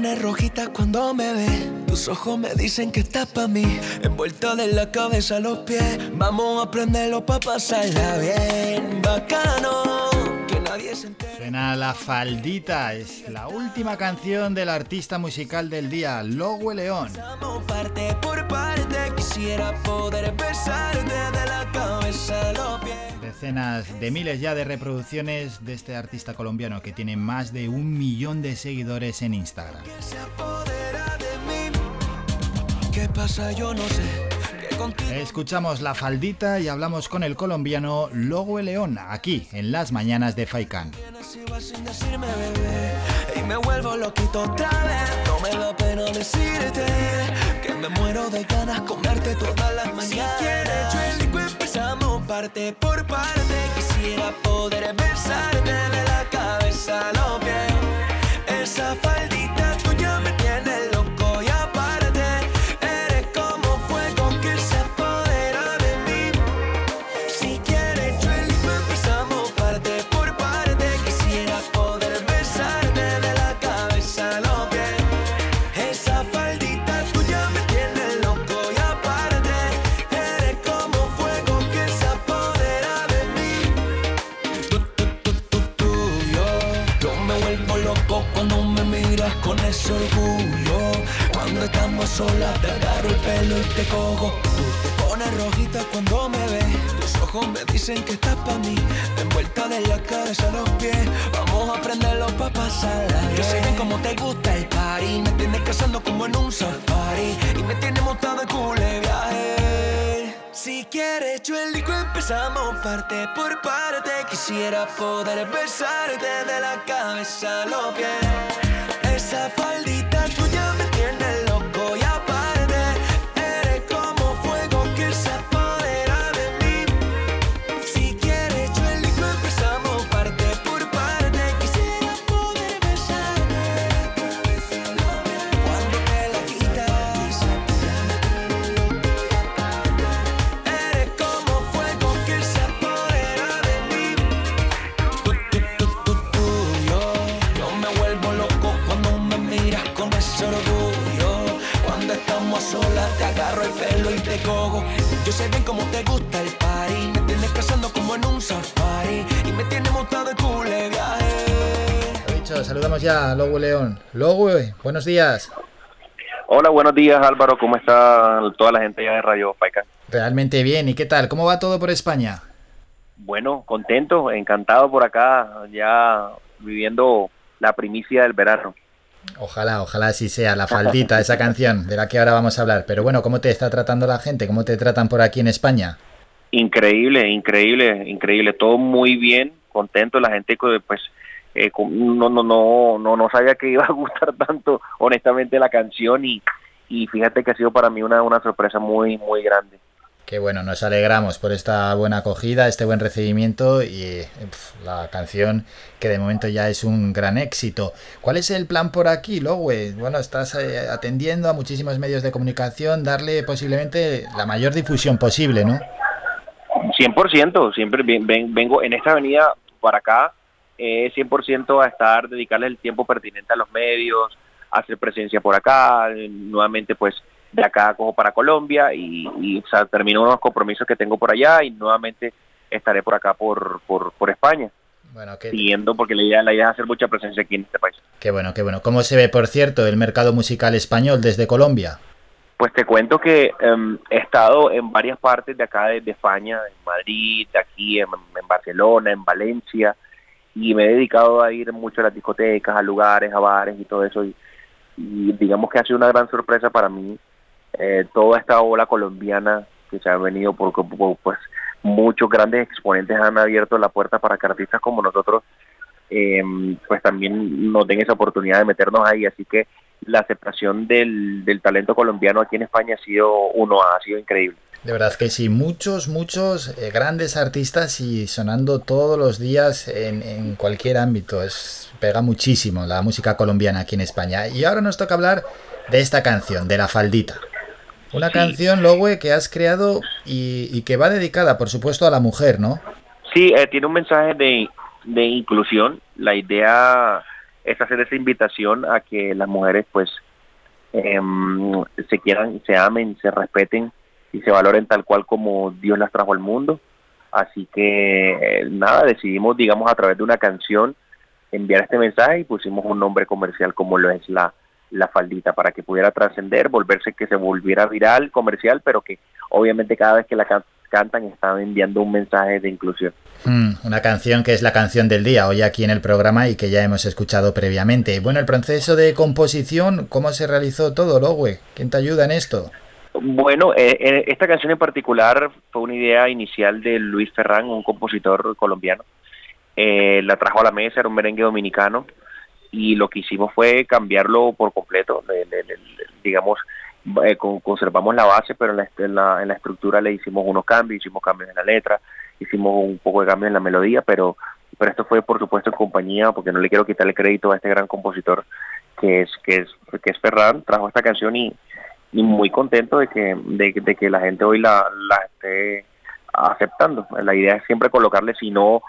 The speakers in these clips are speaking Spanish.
pone rojita cuando me ve. Tus ojos me dicen que estás pa' mí. Envuelto de la cabeza a los pies. Vamos a prenderlo pa' pasarla bien. Bacano. Que nadie se entere. Suena La Faldita, es la última canción del artista musical del día, Lowe León. Parte por parte. Quisiera poder besarte de la cabeza a los pies. De miles ya de reproducciones de este artista colombiano que tiene más de un millón de seguidores en Instagram. Escuchamos La Faldita y hablamos con el colombiano Lowe León aquí en las mañanas de Faikan. Y me vuelvo loquito otra vez. No me da pena decirte que me muero de ganas comerte todas las mañanas. Si quieres, yo elijo empezamos parte por parte. Quisiera poder besarte de la cabeza a los pies. Esa faldita tuya me tiene y te cojo. Tú te pones rojita cuando me ves. Tus ojos me dicen que estás pa' mí. Envuelta de la cabeza a los pies. Vamos a prenderlo pa' pasarla. Yo sé bien cómo te gusta el party. Me tienes cazando como en un safari. Y me tienes montado en cule viaje. Si quieres, yo elijo empezamos parte por parte. Quisiera poder besarte de la cabeza a los pies. Esa cojo. Yo sé bien cómo te gusta el party. Me tienes cazando como en un safari. Y me tienes montado viaje. Dicho, saludamos ya a Lowe León. Lowe, buenos días. Hola, buenos días Álvaro, ¿cómo está toda la gente ya de Radio Paica? Realmente bien, ¿y qué tal? ¿Cómo va todo por España? Bueno, contento, encantado por acá, ya viviendo la primicia del verano. Ojalá, ojalá así sea, la faldita, esa canción de la que ahora vamos a hablar. Pero bueno, ¿cómo te está tratando la gente? ¿Cómo te tratan por aquí en España? Increíble, increíble, increíble, todo muy bien, contento, la gente pues eh, no, no, no, no, no sabía que iba a gustar tanto, honestamente, la canción y, y fíjate que ha sido para mí una, una sorpresa muy, muy grande. Qué bueno, nos alegramos por esta buena acogida, este buen recibimiento y la canción que de momento ya es un gran éxito. ¿Cuál es el plan por aquí, Lowe? Bueno, estás eh, atendiendo a muchísimos medios de comunicación, darle posiblemente la mayor difusión posible, ¿no? 100%, siempre ven- ven- vengo en esta avenida para acá, eh, 100% a estar, dedicarle el tiempo pertinente a los medios, hacer presencia por acá, eh, nuevamente pues de acá cojo para Colombia y, y, o sea, termino unos compromisos que tengo por allá y nuevamente estaré por acá por, por, por España, Bueno, siguiendo porque la idea, la idea es hacer mucha presencia aquí en este país. qué bueno, qué bueno. ¿Cómo se ve, por cierto, el mercado musical español desde Colombia? Pues te cuento que em, he estado en varias partes de acá de, de España, en Madrid, aquí en, en Barcelona, en Valencia, y me he dedicado a ir mucho a las discotecas, a lugares, a bares y todo eso, y, y digamos que ha sido una gran sorpresa para mí eh, toda esta ola colombiana que se ha venido por, por- pues muchos grandes exponentes han abierto la puerta para que artistas como nosotros eh, pues también nos den esa oportunidad de meternos ahí así que la aceptación del, del talento colombiano aquí en España ha sido uno ha sido increíble De verdad que sí, muchos, muchos eh, grandes artistas y sonando todos los días en, en cualquier ámbito. Es, pega muchísimo la música colombiana aquí en España. Y ahora nos toca hablar de esta canción, de La Faldita. Una Sí. canción, Lowe, que has creado y, y que va dedicada, por supuesto, a la mujer, ¿no? Sí, eh, tiene un mensaje de, de inclusión. La idea es hacer esa invitación a que las mujeres pues em, se quieran, se amen, se respeten y se valoren tal cual como Dios las trajo al mundo. Así que nada, decidimos, digamos, a través de una canción enviar este mensaje y pusimos un nombre comercial como lo es la, la faldita para que pudiera trascender, volverse que se volviera viral, comercial, pero que obviamente cada vez que la cantan están enviando un mensaje de inclusión. Mm, una canción que es la canción del día hoy aquí en el programa y que ya hemos escuchado previamente. Bueno, el proceso de composición, ¿cómo se realizó todo, Lowe? ¿Quién te ayuda en esto? Bueno, eh, eh, esta canción en particular fue una idea inicial de Luis Ferrán, un compositor colombiano. Eh, la trajo a la mesa, era un merengue dominicano y lo que hicimos fue cambiarlo por completo, digamos, eh, conservamos la base, pero en la, en, la, estructura le hicimos unos cambios, hicimos cambios en la letra, hicimos un poco de cambios en la melodía, pero, pero esto fue por supuesto en compañía, porque no le quiero quitar el crédito a este gran compositor que es, que es, que es Ferran, trajo esta canción y, muy contento de que, de, que la gente hoy la, la esté aceptando. La idea es siempre colocarle, si no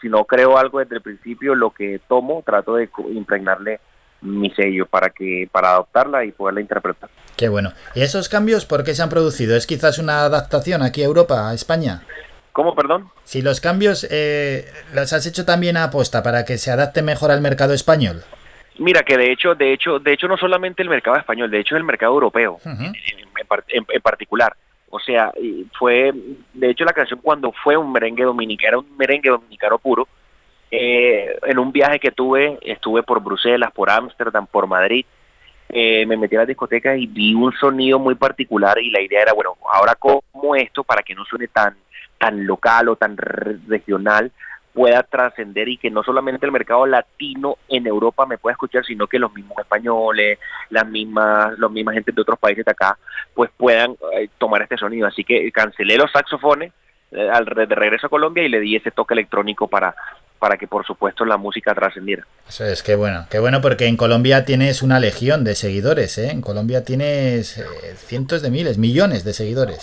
si no creo algo desde el principio, lo que tomo, trato de impregnarle mi sello para que para adoptarla y poderla interpretar. Qué bueno. ¿Y esos cambios por qué se han producido? ¿Es quizás una adaptación aquí a Europa, a España? ¿Cómo, perdón? Si los cambios eh, los has hecho también a aposta para que se adapte mejor al mercado español. Mira que de hecho, de hecho, de hecho no solamente el mercado español, de hecho el mercado europeo en, particular. O sea, fue, de hecho la canción cuando fue un merengue dominicano, era un merengue dominicano puro, eh, en un viaje que tuve, estuve por Bruselas, por Ámsterdam, por Madrid, eh, me metí a la discoteca y vi un sonido muy particular y la idea era, bueno, ahora como esto, para que no suene tan, tan local o tan regional, pueda trascender y que no solamente el mercado latino en Europa me pueda escuchar, sino que los mismos españoles, las mismas, los mismas gente de otros países de acá, pues puedan eh, tomar este sonido. Así que cancelé los saxofones eh, al de regreso a Colombia y le di ese toque electrónico para para que por supuesto la música trascendiera. Es, qué bueno, qué bueno porque en Colombia tienes una legión de seguidores, ¿eh? En Colombia tienes eh, cientos de miles, millones de seguidores.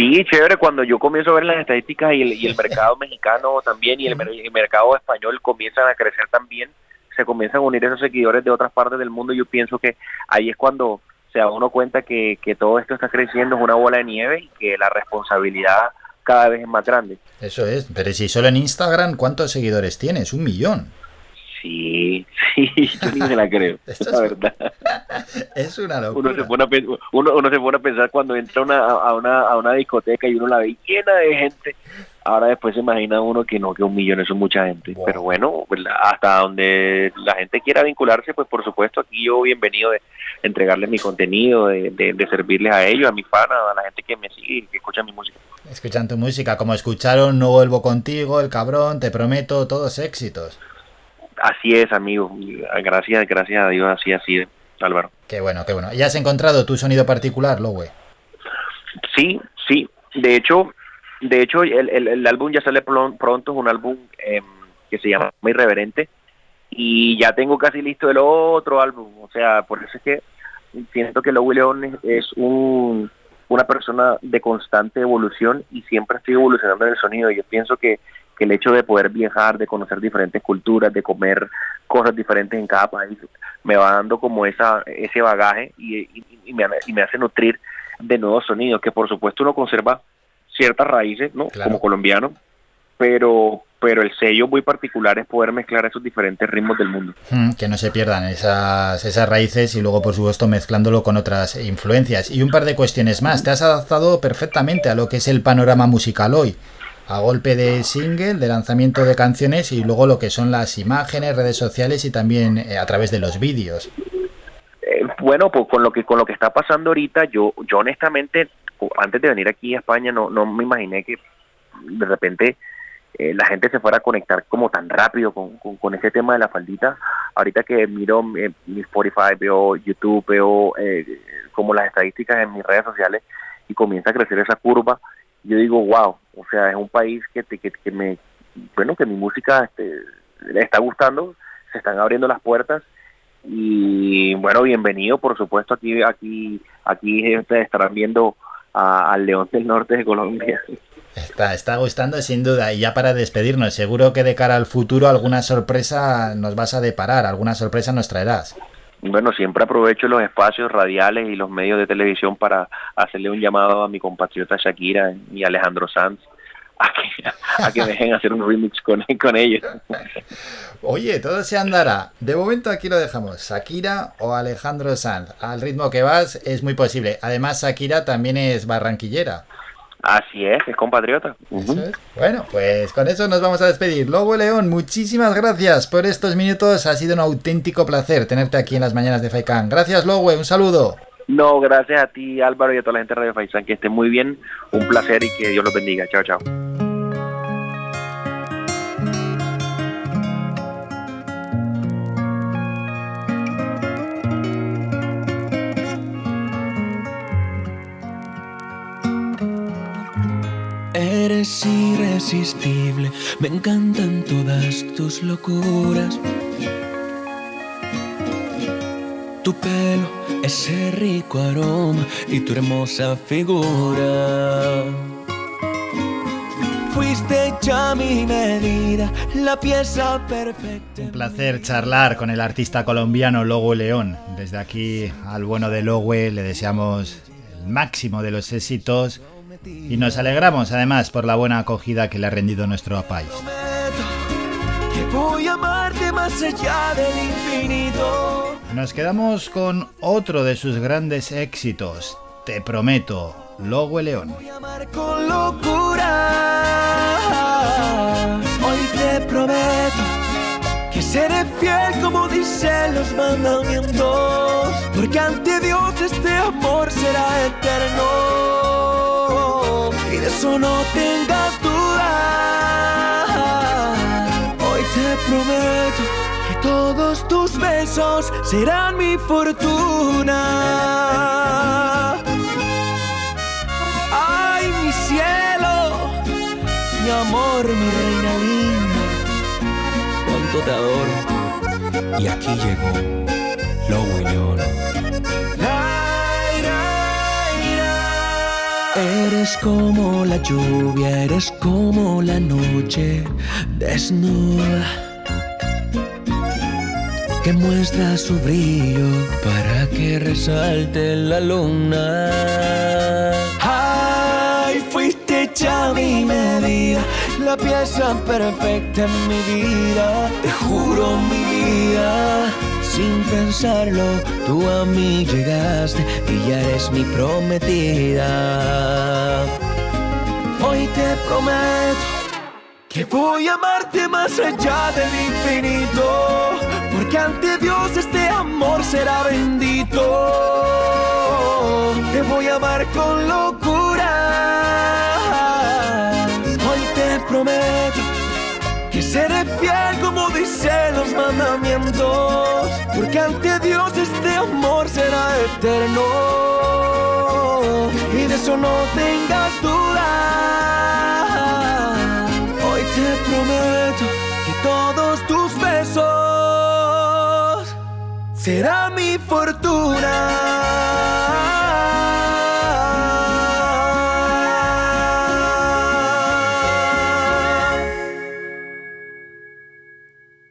Sí, chévere, cuando yo comienzo a ver las estadísticas y el, mercado mexicano también y el, mercado español comienzan a crecer también, se comienzan a unir esos seguidores de otras partes del mundo, yo pienso que ahí es cuando se da uno cuenta que, que todo esto está creciendo, es una bola de nieve y que la responsabilidad cada vez es más grande. Eso es, pero si solo en Instagram, ¿cuántos seguidores tienes? Un millón. Sí, sí, yo ni me la creo, es la verdad. Es una locura. Uno se pone a, uno, uno se pone a pensar cuando entra una, a, una, a una discoteca y uno la ve llena de gente. Ahora después se imagina uno que no, que un millón es mucha gente. Pero bueno, pues, hasta donde la gente quiera vincularse, pues por supuesto aquí yo bienvenido de entregarles mi contenido, de, de, servirles a ellos, a mi fans, a la gente que me sigue y que escucha mi música. Escuchan tu música, como escucharon No vuelvo contigo, El cabrón, Te prometo, todos éxitos. Así es, amigo. Gracias, gracias a Dios, así, así, Álvaro. Qué bueno, qué bueno. ¿Ya has encontrado tu sonido particular, Lowe? Sí, sí. De hecho, de hecho el, el, álbum ya sale pronto, es un álbum em, que se llama Irreverente y ya tengo casi listo el otro álbum. O sea, por eso es que siento que Lowe León es un una persona de constante evolución y siempre estoy evolucionando en el sonido. Yo pienso que, el hecho de poder viajar, de conocer diferentes culturas, de comer cosas diferentes en cada país, me va dando como esa ese bagaje y, me, hace nutrir de nuevos sonidos, que por supuesto uno conserva ciertas raíces, ¿no? Como colombiano, pero pero el sello muy particular es poder mezclar esos diferentes ritmos del mundo. Mm, que no se pierdan esas, esas raíces y luego, por supuesto, mezclándolo con otras influencias. Y un par de cuestiones más. Te has adaptado perfectamente a lo que es el panorama musical hoy. A golpe de single, de lanzamiento de canciones y luego lo que son las imágenes, redes sociales y también eh, a través de los vídeos. Eh, bueno, pues con lo que con lo que está pasando ahorita, yo yo honestamente antes de venir aquí a España no no me imaginé que de repente eh, la gente se fuera a conectar como tan rápido con, con, ese tema de la faldita. Ahorita que miro mi Spotify, veo YouTube, veo como las estadísticas en mis redes sociales y comienza a crecer esa curva, yo digo, wow, o sea, es un país que, que, que me, bueno, que mi música este, le está gustando, se están abriendo las puertas y bueno, bienvenido, por supuesto, aquí aquí aquí estarán viendo al León del Norte de Colombia. Está, está gustando sin duda. Y ya para despedirnos, seguro que de cara al futuro alguna sorpresa nos vas a deparar, alguna sorpresa nos traerás. Bueno, siempre aprovecho los espacios radiales y los medios de televisión para hacerle un llamado a mi compatriota Shakira y Alejandro Sanz a que, me dejen hacer un remix con, con ellos. Oye, todo se andará. De momento aquí lo dejamos. Shakira o Alejandro Sanz. Al ritmo que vas es muy posible. Además, Shakira también es barranquillera. Así es, es compatriota. Bueno, pues con eso nos vamos a despedir. Lobo León, muchísimas gracias por estos minutos. Ha sido un auténtico placer tenerte aquí en las mañanas de Faikan. Gracias, Lowe. Un saludo. No, gracias a ti, Álvaro, y a toda la gente de Radio Faikan. Que esté muy bien. Un placer y que Dios los bendiga. Chao, chao. Eres irresistible, me encantan todas tus locuras. Tu pelo, ese rico aroma y tu hermosa figura. Fuiste ya mi medida, la pieza perfecta. Un placer charlar con el artista colombiano Logo León. Desde aquí al bueno de Logue le deseamos el máximo de los éxitos y nos alegramos además por la buena acogida que le ha rendido nuestro país. Nos quedamos con otro de sus grandes éxitos, Te prometo, Logo León. Hoy te prometo que seré fiel como dicen los mandamientos, porque ante Dios este amor será eterno eso no tengas duda. Hoy te prometo que todos tus besos serán mi fortuna. Ay, mi cielo, mi amor, mi reina linda, cuánto te adoro. Y aquí llegó lo León. Eres como la lluvia, eres como la noche desnuda que muestra su brillo para que resalte la luna. Ay, fuiste ya mi medida, la pieza perfecta en mi vida, te juro mi vida sin pensarlo, tú a mí llegaste y ya eres mi prometida. Hoy te prometo que voy a amarte más allá del infinito, porque ante Dios este amor será bendito. Te voy a amar con locura. Hoy te prometo seré fiel como dicen los mandamientos, porque ante Dios este amor será eterno y de eso no tengas duda. Hoy te prometo que todos tus besos será mi fortuna.